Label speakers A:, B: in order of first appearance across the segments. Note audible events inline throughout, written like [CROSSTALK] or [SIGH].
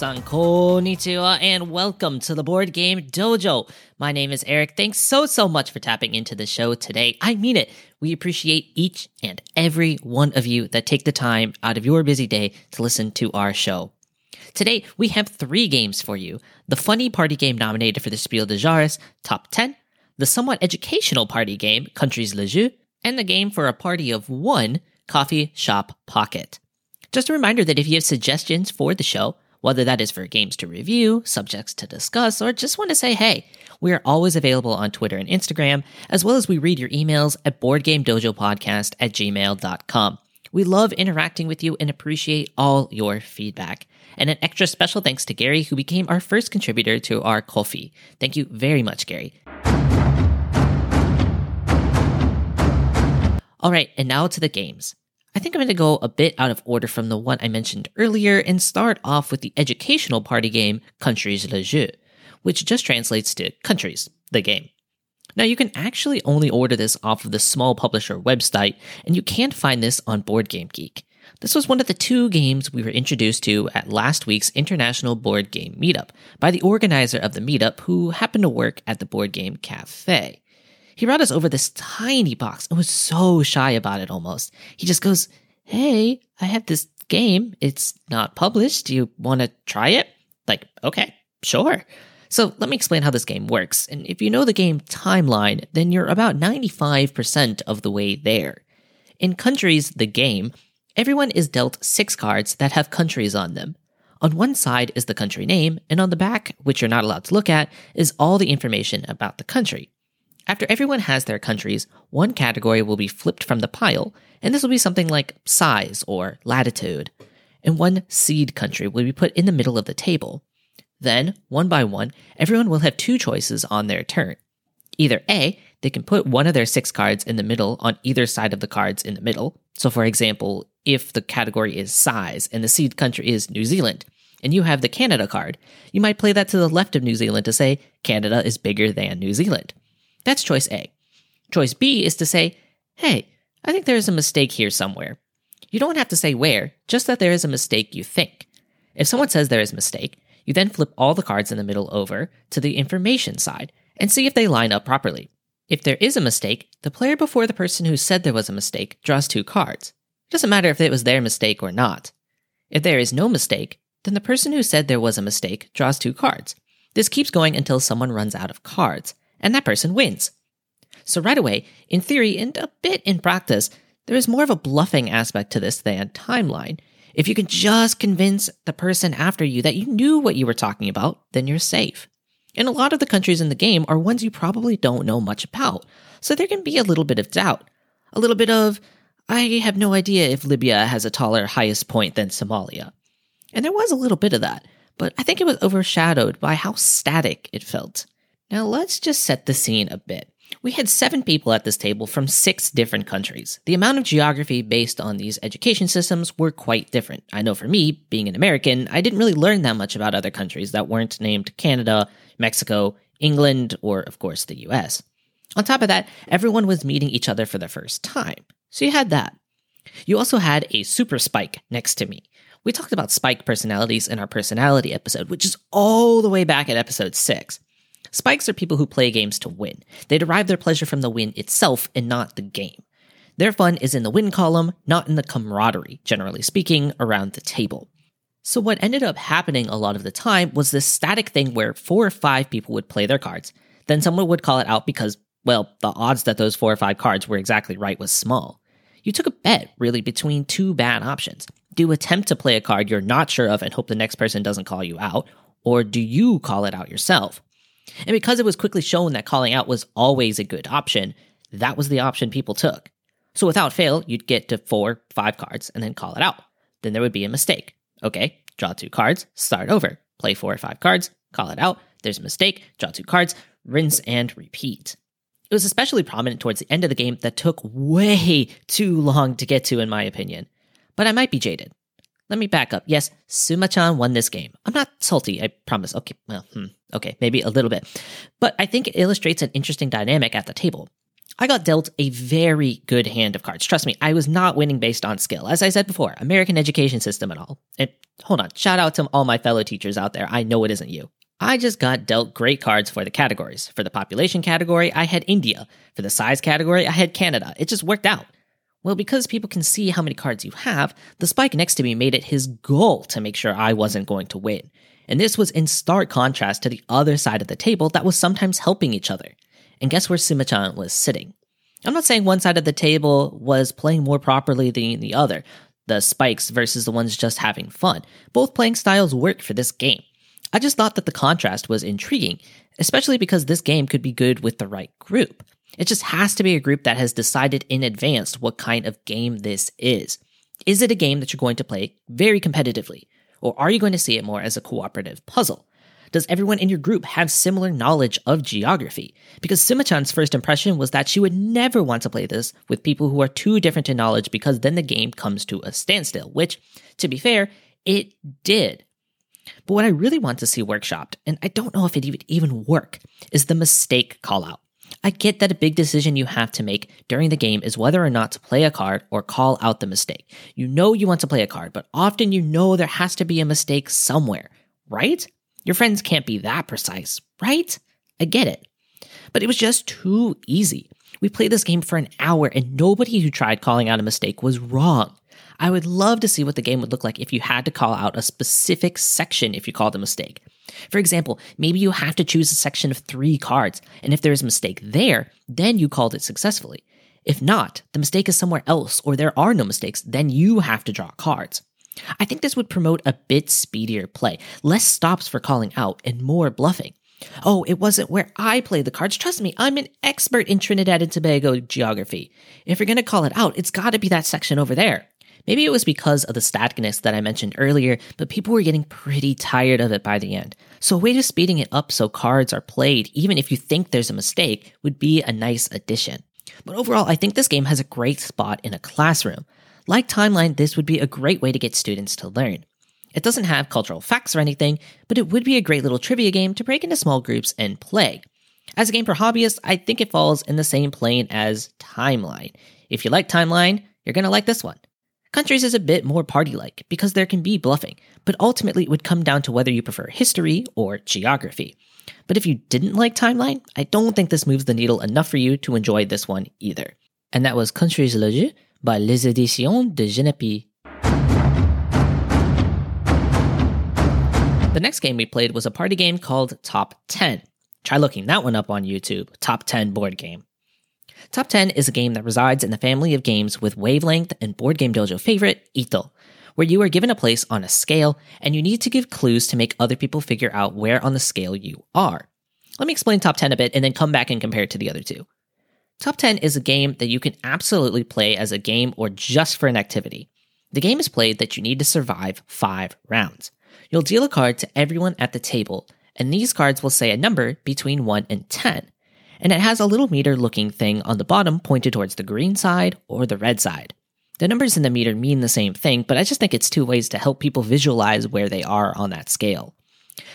A: Minasan konnichiwa and welcome to the Board Game Dojo. My name is Eric. Thanks so, so much for tapping into the show today. I mean it. We appreciate each and every one of you that take the time out of your busy day to listen to our show. Today, we have three games for you. The funny party game nominated for the Spiel des Jahres Top 10, the somewhat educational party game Countries le Jeu, and the game for a party of one Coffee Shop Pocket. Just a reminder that if you have suggestions for the show, whether that is for games to review, subjects to discuss, or just want to say hey, we are always available on Twitter and Instagram, as well as we read your emails at boardgamedojopodcast at gmail.com. We love interacting with you and appreciate all your feedback. And an extra special thanks to Gary, who became our first contributor to our Ko-fi. Thank you very much, Gary. All right, and now to the games. I think I'm going to go a bit out of order from the one I mentioned earlier and start off with the educational party game Countries le Jeu, which just translates to Countries, the game. Now, you can actually only order this off of the small publisher website, and you can't find this on Board Game Geek. This was one of the two games we were introduced to at last week's International Board Game Meetup by the organizer of the meetup who happened to work at the Board Game Cafe. He brought us over this tiny box and was so shy about it almost. He just goes, Hey, I have this game. It's not published. Do you want to try it? Like, okay, sure. So let me explain how this game works. And if you know the game timeline, then you're about 95% of the way there. In Countries, the game, everyone is dealt six cards that have countries on them. On one side is the country name, and on the back, which you're not allowed to look at, is all the information about the country. After everyone has their countries, one category will be flipped from the pile, and this will be something like size or latitude. And one seed country will be put in the middle of the table. Then, one by one, everyone will have two choices on their turn. Either A, they can put one of their six cards in the middle on either side of the cards in the middle. So, for example, if the category is size and the seed country is New Zealand, and you have the Canada card, you might play that to the left of New Zealand to say Canada is bigger than New Zealand. That's choice A. Choice B is to say, hey, I think there is a mistake here somewhere. You don't have to say where, just that there is a mistake you think. If someone says there is a mistake, you then flip all the cards in the middle over to the information side and see if they line up properly. If there is a mistake, the player before the person who said there was a mistake draws two cards. It doesn't matter if it was their mistake or not. If there is no mistake, then the person who said there was a mistake draws two cards. This keeps going until someone runs out of cards and that person wins. So, right away, in theory and a bit in practice, there is more of a bluffing aspect to this than timeline. If you can just convince the person after you that you knew what you were talking about, then you're safe. And a lot of the countries in the game are ones you probably don't know much about, so there can be a little bit of doubt. A little bit of, I have no idea if Libya has a taller highest point than Somalia. And there was a little bit of that, but I think it was overshadowed by how static it felt. Now let's just set the scene a bit. We had seven people at this table from six different countries. The amount of geography based on these education systems were quite different. I know for me, being an American, I didn't really learn that much about other countries that weren't named Canada, Mexico, England, or of course the US. On top of that, everyone was meeting each other for the first time. So you had that. You also had a super spike next to me. We talked about spike personalities in our personality episode, which is all the way back at episode 6. Spikes are people who play games to win. They derive their pleasure from the win itself and not the game. Their fun is in the win column, not in the camaraderie, generally speaking, around the table. So, what ended up happening a lot of the time was this static thing where four or five people would play their cards. Then someone would call it out because, well, the odds that those four or five cards were exactly right was small. You took a bet, really, between two bad options. Do you attempt to play a card you're not sure of and hope the next person doesn't call you out? Or do you call it out yourself? And because it was quickly shown that calling out was always a good option, that was the option people took. So without fail, you'd get to four, five cards and then call it out. Then there would be a mistake. Okay, draw two cards, start over. Play four or five cards, call it out. There's a mistake, draw two cards, rinse and repeat. It was especially prominent towards the end of the game that took way too long to get to, in my opinion. But I might be jaded. Let me back up. Yes, Suma-chan won this game. I'm not salty, I promise. Okay, well, hmm, okay, maybe a little bit. But I think it illustrates an interesting dynamic at the table. I got dealt a very good hand of cards. Trust me, I was not winning based on skill. As I said before, American education system and all. And hold on, shout out to all my fellow teachers out there. I know it isn't you. I just got dealt great cards for the categories. For the population category, I had India. For the size category, I had Canada. It just worked out. Well, because people can see how many cards you have, the spike next to me made it his goal to make sure I wasn't going to win. And this was in stark contrast to the other side of the table that was sometimes helping each other. And guess where Sima-chan was sitting? I'm not saying one side of the table was playing more properly than the other, the spikes versus the ones just having fun. Both playing styles work for this game. I just thought that the contrast was intriguing, especially because this game could be good with the right group. It just has to be a group that has decided in advance what kind of game this is. Is it a game that you're going to play very competitively? Or are you going to see it more as a cooperative puzzle? Does everyone in your group have similar knowledge of geography? Because Sima-chan's first impression was that she would never want to play this with people who are too different in knowledge because then the game comes to a standstill, which, to be fair, it did. But what I really want to see workshopped, and I don't know if it would even work, is the mistake callout. I get that a big decision you have to make during the game is whether or not to play a card or call out the mistake. You know you want to play a card, but often you know there has to be a mistake somewhere, right? Your friends can't be that precise, right? I get it. But it was just too easy. We played this game for an hour and nobody who tried calling out a mistake was wrong. I would love to see what the game would look like if you had to call out a specific section if you called a mistake. For example, maybe you have to choose a section of three cards, and if there is a mistake there, then you called it successfully. If not, the mistake is somewhere else or there are no mistakes, then you have to draw cards. I think this would promote a bit speedier play, less stops for calling out, and more bluffing. Oh, it wasn't where I played the cards. Trust me, I'm an expert in Trinidad and Tobago geography. If you're going to call it out, it's got to be that section over there. Maybe it was because of the staticness that I mentioned earlier, but people were getting pretty tired of it by the end. So a way to speeding it up so cards are played, even if you think there's a mistake, would be a nice addition. But overall, I think this game has a great spot in a classroom. Like Timeline, this would be a great way to get students to learn. It doesn't have cultural facts or anything, but it would be a great little trivia game to break into small groups and play. As a game for hobbyists, I think it falls in the same plane as Timeline. If you like Timeline, you're going to like this one. Countries is a bit more party like because there can be bluffing, but ultimately it would come down to whether you prefer history or geography. But if you didn't like Timeline, I don't think this moves the needle enough for you to enjoy this one either. And that was Countries Le Jeu by Les Éditions de Genepi. The next game we played was a party game called Top 10. Try looking that one up on YouTube, Top 10 board game. Top 10 is a game that resides in the family of games with Wavelength and Board Game Dojo favorite, Ito, where you are given a place on a scale and you need to give clues to make other people figure out where on the scale you are. Let me explain Top 10 a bit and then come back and compare it to the other two. Top 10 is a game that you can absolutely play as a game or just for an activity. The game is played that you need to survive five rounds. You'll deal a card to everyone at the table, and these cards will say a number between 1 and 10. And it has a little meter looking thing on the bottom pointed towards the green side or the red side. The numbers in the meter mean the same thing, but I just think it's two ways to help people visualize where they are on that scale.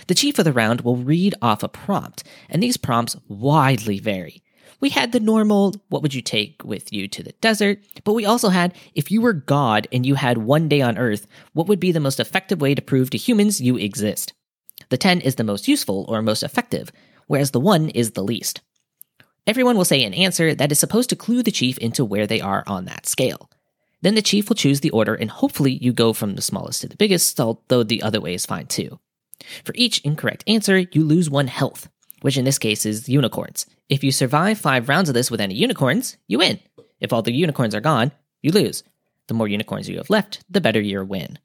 A: The chief of the round will read off a prompt, and these prompts widely vary. We had the normal, what would you take with you to the desert? But we also had, if you were God and you had one day on Earth, what would be the most effective way to prove to humans you exist? The 10 is the most useful or most effective, whereas the 1 is the least. Everyone will say an answer that is supposed to clue the chief into where they are on that scale. Then the chief will choose the order, and hopefully you go from the smallest to the biggest, although the other way is fine too. For each incorrect answer, you lose one health which in this case is unicorns. If you survive five rounds of this with any unicorns, you win. If all the unicorns are gone, you lose. The more unicorns you have left, the better your win.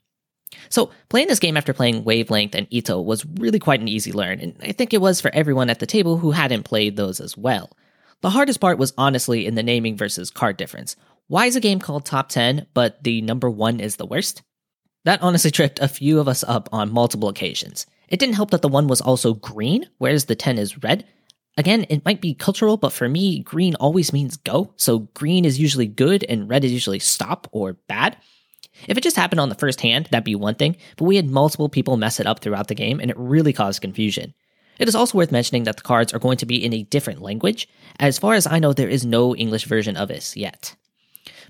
A: So, playing this game after playing Wavelength and Ito was really quite an easy learn, and I think it was for everyone at the table who hadn't played those as well. The hardest part was honestly in the naming versus card difference. Why is a game called Top 10, but the number 1 is the worst? That honestly [LAUGHS] tripped a few of us up on multiple occasions. It didn't help that the one was also green, whereas the 10 is red. Again, it might be cultural, but for me, green always means go. So green is usually good and red is usually stop or bad. If it just happened on the first hand, that'd be one thing, but we had multiple people mess it up throughout the game and it really caused confusion. It is also worth mentioning that the cards are going to be in a different language. As far as I know, there is no English version of this yet.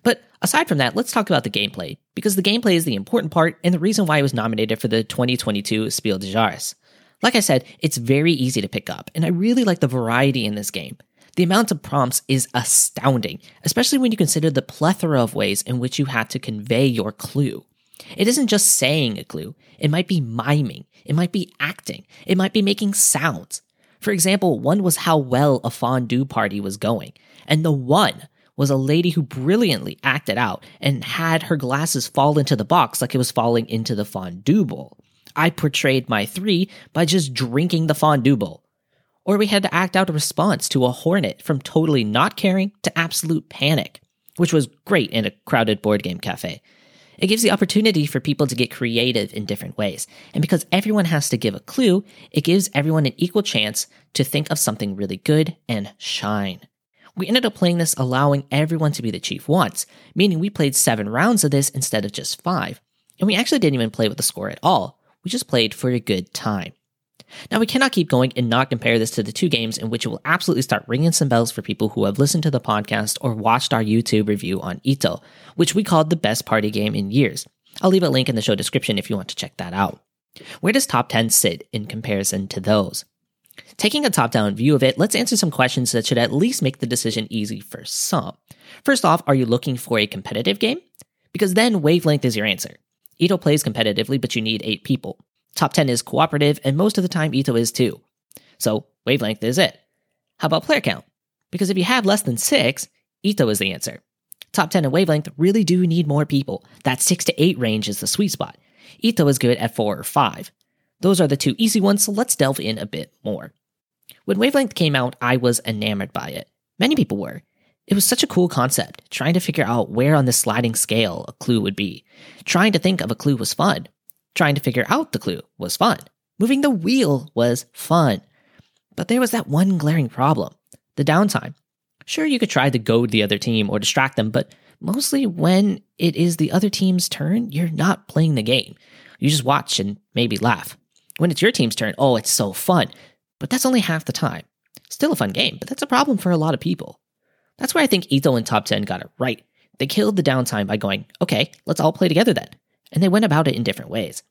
A: But aside from that, let's talk about the gameplay, because the gameplay is the important part and the reason why I was nominated for the 2022 Spiel des Jahres. Like I said, it's very easy to pick up, and I really like the variety in this game. The amount of prompts is astounding, especially when you consider the plethora of ways in which you had to convey your clue. It isn't just saying a clue, it might be miming, it might be acting, it might be making sounds. For example, one was how well a fondue party was going, and the one was a lady who brilliantly acted out and had her glasses fall into the box like it was falling into the fondue bowl. I portrayed my three by just drinking the fondue bowl. Or we had to act out a response to a hornet from totally not caring to absolute panic, which was great in a crowded board game cafe. It gives the opportunity for people to get creative in different ways. And because everyone has to give a clue, it gives everyone an equal chance to think of something really good and shine. We ended up playing this allowing everyone to be the chief once, meaning we played seven rounds of this instead of just five. And we actually didn't even play with the score at all. We just played for a good time. Now, we cannot keep going and not compare this to the two games in which it will absolutely start ringing some bells for people who have listened to the podcast or watched our YouTube review on Ito, which we called the best party game in years. I'll leave a link in the show description if you want to check that out. Where does top 10 sit in comparison to those? Taking a top down view of it, let's answer some questions that should at least make the decision easy for some. First off, are you looking for a competitive game? Because then Wavelength is your answer. Ito plays competitively, but you need 8 people. Top 10 is cooperative, and most of the time Ito is too. So Wavelength is it. How about player count? Because if you have less than 6, Ito is the answer. Top 10 and Wavelength really do need more people. That 6 to 8 range is the sweet spot. Ito is good at 4 or 5. Those are the two easy ones, so let's delve in a bit more. When Wavelength came out, I was enamored by it. Many people were. It was such a cool concept, trying to figure out where on the sliding scale a clue would be. Trying to think of a clue was fun. Trying to figure out the clue was fun. Moving the wheel was fun. But there was that one glaring problem the downtime. Sure, you could try to goad the other team or distract them, but mostly when it is the other team's turn, you're not playing the game. You just watch and maybe laugh. When it's your team's turn, oh, it's so fun but that's only half the time. Still a fun game, but that's a problem for a lot of people. That's where I think Ito and Top 10 got it right. They killed the downtime by going, okay, let's all play together then. And they went about it in different ways.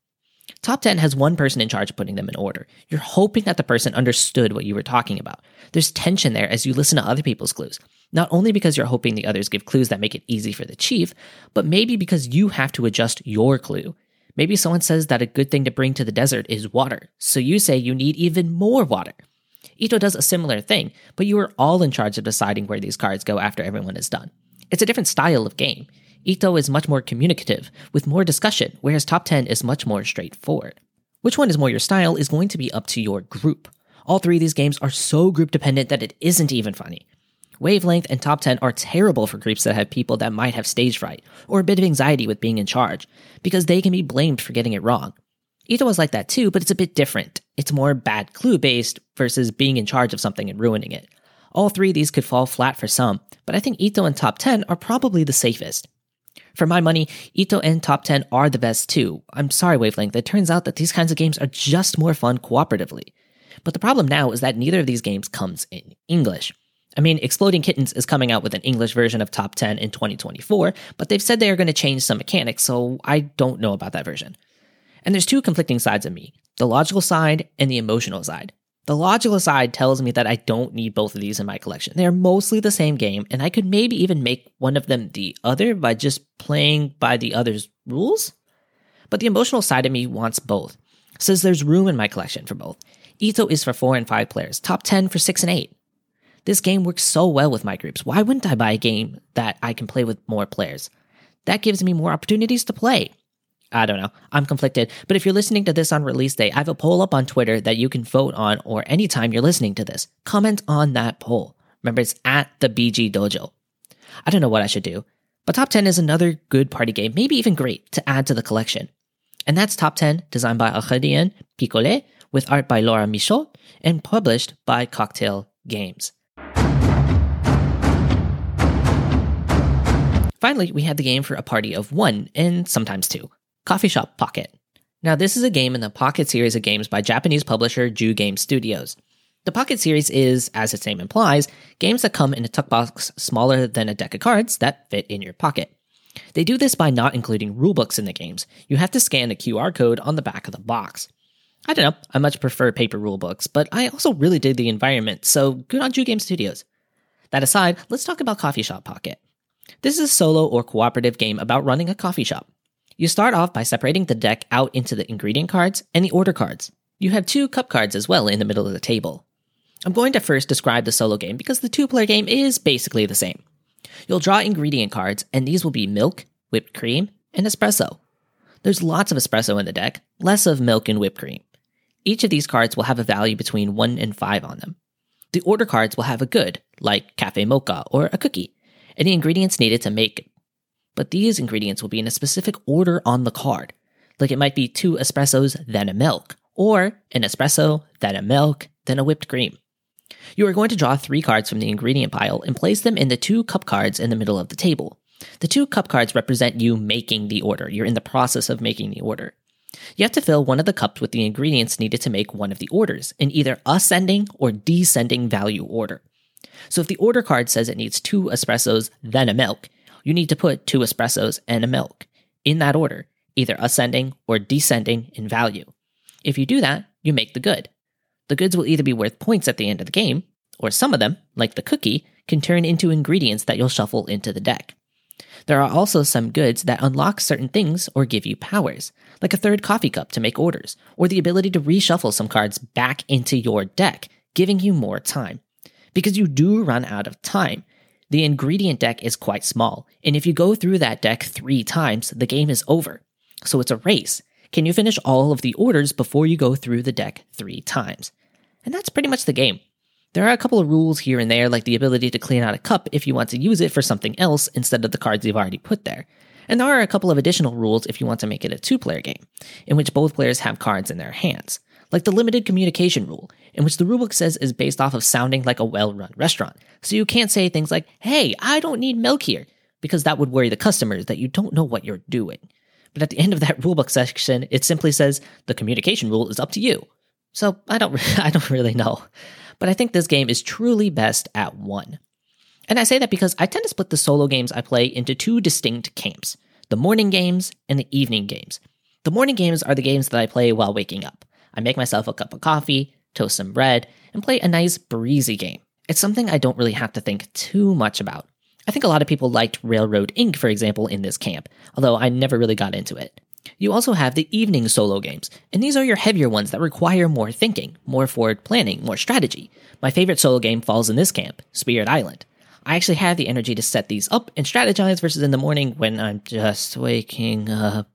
A: Top 10 has one person in charge of putting them in order. You're hoping that the person understood what you were talking about. There's tension there as you listen to other people's clues. Not only because you're hoping the others give clues that make it easy for the chief, but maybe because you have to adjust your clue. Maybe someone says that a good thing to bring to the desert is water, so you say you need even more water. Ito does a similar thing, but you are all in charge of deciding where these cards go after everyone is done. It's a different style of game. Ito is much more communicative, with more discussion, whereas Top 10 is much more straightforward. Which one is more your style is going to be up to your group. All three of these games are so group dependent that it isn't even funny. Wavelength and Top 10 are terrible for groups that have people that might have stage fright or a bit of anxiety with being in charge, because they can be blamed for getting it wrong. Ito was like that too, but it's a bit different. It's more bad clue based versus being in charge of something and ruining it. All three of these could fall flat for some, but I think Ito and Top 10 are probably the safest. For my money, Ito and Top 10 are the best too. I'm sorry, Wavelength, it turns out that these kinds of games are just more fun cooperatively. But the problem now is that neither of these games comes in English. I mean, Exploding Kittens is coming out with an English version of Top 10 in 2024, but they've said they are going to change some mechanics, so I don't know about that version. And there's two conflicting sides of me the logical side and the emotional side. The logical side tells me that I don't need both of these in my collection. They're mostly the same game, and I could maybe even make one of them the other by just playing by the other's rules. But the emotional side of me wants both. Says there's room in my collection for both. Ito is for 4 and 5 players, top 10 for 6 and 8. This game works so well with my groups. Why wouldn't I buy a game that I can play with more players? That gives me more opportunities to play. I don't know. I'm conflicted. But if you're listening to this on release day, I have a poll up on Twitter that you can vote on or anytime you're listening to this. Comment on that poll. Remember, it's at the BG Dojo. I don't know what I should do, but Top 10 is another good party game, maybe even great, to add to the collection. And that's Top 10, designed by Aurélien Picolet, with art by Laura Michaud, and published by Cocktail Games. Finally, we had the game for a party of one and sometimes two Coffee Shop Pocket. Now, this is a game in the Pocket series of games by Japanese publisher Ju Game Studios. The Pocket series is, as its name implies, games that come in a tuck box smaller than a deck of cards that fit in your pocket. They do this by not including rulebooks in the games. You have to scan a QR code on the back of the box. I don't know, I much prefer paper rulebooks, but I also really dig the environment, so good on Ju Game Studios. That aside, let's talk about Coffee Shop Pocket. This is a solo or cooperative game about running a coffee shop. You start off by separating the deck out into the ingredient cards and the order cards. You have two cup cards as well in the middle of the table. I'm going to first describe the solo game because the two player game is basically the same. You'll draw ingredient cards, and these will be milk, whipped cream, and espresso. There's lots of espresso in the deck, less of milk and whipped cream. Each of these cards will have a value between 1 and 5 on them. The order cards will have a good, like cafe mocha or a cookie, and the ingredients needed to make. But these ingredients will be in a specific order on the card, like it might be two espressos, then a milk, or an espresso, then a milk, then a whipped cream. You are going to draw three cards from the ingredient pile and place them in the two cup cards in the middle of the table. The two cup cards represent you making the order. You're in the process of making the order. You have to fill one of the cups with the ingredients needed to make one of the orders in either ascending or descending value order. So if the order card says it needs two espressos, then a milk, you need to put two espressos and a milk in that order, either ascending or descending in value. If you do that, you make the good. The goods will either be worth points at the end of the game, or some of them, like the cookie, can turn into ingredients that you'll shuffle into the deck. There are also some goods that unlock certain things or give you powers, like a third coffee cup to make orders, or the ability to reshuffle some cards back into your deck, giving you more time. Because you do run out of time. The ingredient deck is quite small, and if you go through that deck three times, the game is over. So it's a race. Can you finish all of the orders before you go through the deck three times? And that's pretty much the game. There are a couple of rules here and there, like the ability to clean out a cup if you want to use it for something else instead of the cards you've already put there. And there are a couple of additional rules if you want to make it a two player game, in which both players have cards in their hands. Like the limited communication rule, in which the rulebook says is based off of sounding like a well run restaurant. So you can't say things like, hey, I don't need milk here, because that would worry the customers that you don't know what you're doing. But at the [LAUGHS] end of that rulebook section, it simply says the communication rule is up to you. So I don't [LAUGHS] I don't really know. But I think this game is truly best at one. And I say that because I tend to split the solo games I play into two distinct camps the morning games and the evening games. The morning games are the games that I play while waking up. I make myself a cup of coffee, toast some bread, and play a nice breezy game. It's something I don't really have to think too much about. I think a lot of people liked Railroad Ink, for example, in this camp, although I never really got into it. You also have the evening solo games, and these are your heavier ones that require more thinking, more forward planning, more strategy. My favorite solo game falls in this camp, Spirit Island. I actually have the energy to set these up and strategize versus in the morning when I'm just waking up.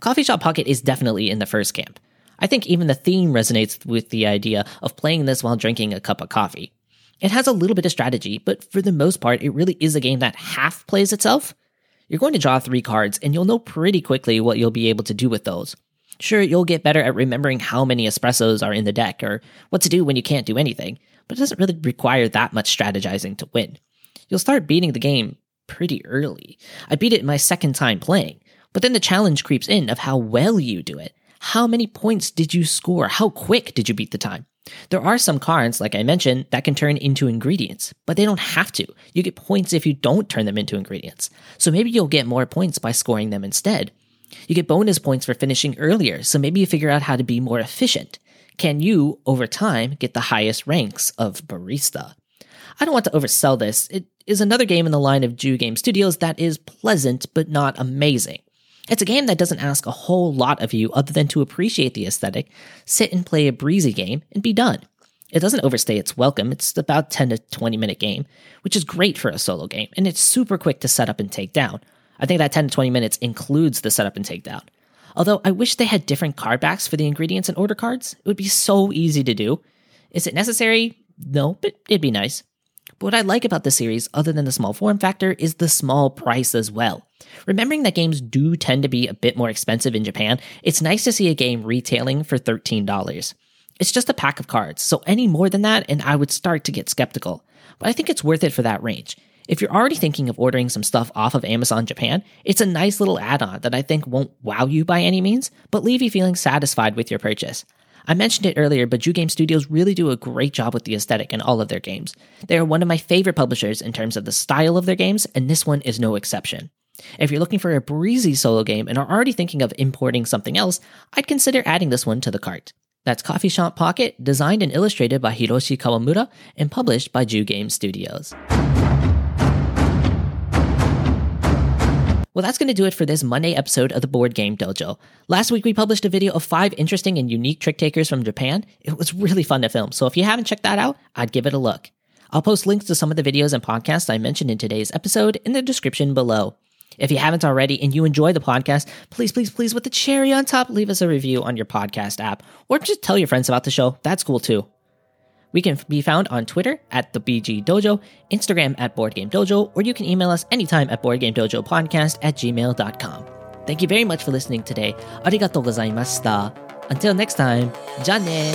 A: Coffee Shop Pocket is definitely in the first camp. I think even the theme resonates with the idea of playing this while drinking a cup of coffee. It has a little bit of strategy, but for the most part, it really is a game that half plays itself you're going to draw three cards, and you'll know pretty quickly what you'll be able to do with those. Sure, you'll get better at remembering how many espressos are in the deck or what to do when you can't do anything, but it doesn't really require that much strategizing to win. You'll start beating the game pretty early. I beat it my second time playing, but then the challenge creeps in of how well you do it. How many points did you score? How quick did you beat the time? There are some cards, like I mentioned, that can turn into ingredients, but they don't have to. You get points if you don't turn them into ingredients. So maybe you'll get more points by scoring them instead. You get bonus points for finishing earlier, so maybe you figure out how to be more efficient. Can you, over time, get the highest ranks of barista? I don't want to oversell this. It is another game in the line of Ju Game Studios that is pleasant but not amazing. It's a game that doesn't ask a whole lot of you other than to appreciate the aesthetic, sit and play a breezy game, and be done. It doesn't overstay its welcome. It's about 10 to 20 minute game, which is great for a solo game, and it's super quick to set up and take down. I think that 10 to 20 minutes includes the setup and takedown. Although I wish they had different card backs for the ingredients and order cards. It would be so easy to do. Is it necessary? No, but it'd be nice. But what I like about the series, other than the small form factor, is the small price as well. Remembering that games do tend to be a bit more expensive in Japan, it's nice to see a game retailing for $13. It's just a pack of cards, so any more than that, and I would start to get skeptical. But I think it's worth it for that range. If you're already thinking of ordering some stuff off of Amazon Japan, it's a nice little add on that I think won't wow you by any means, but leave you feeling satisfied with your purchase. I mentioned it earlier, but Ju Game Studios really do a great job with the aesthetic in all of their games. They are one of my favorite publishers in terms of the style of their games, and this one is no exception. If you're looking for a breezy solo game and are already thinking of importing something else, I'd consider adding this one to the cart. That's Coffee Shop Pocket, designed and illustrated by Hiroshi Kawamura and published by Ju Game Studios. Well, that's going to do it for this Monday episode of the Board Game Dojo. Last week, we published a video of five interesting and unique trick takers from Japan. It was really fun to film, so if you haven't checked that out, I'd give it a look. I'll post links to some of the videos and podcasts I mentioned in today's episode in the description below. If you haven't already and you enjoy the podcast, please, please, please, with the cherry on top, leave us a review on your podcast app or just tell your friends about the show. That's cool too. We can be found on Twitter at the BG Dojo, Instagram at Board Game Dojo, or you can email us anytime at boardgamedojopodcast at gmail.com. Thank you very much for listening today. Arigatou gozaimashita. Until next time, じゃあね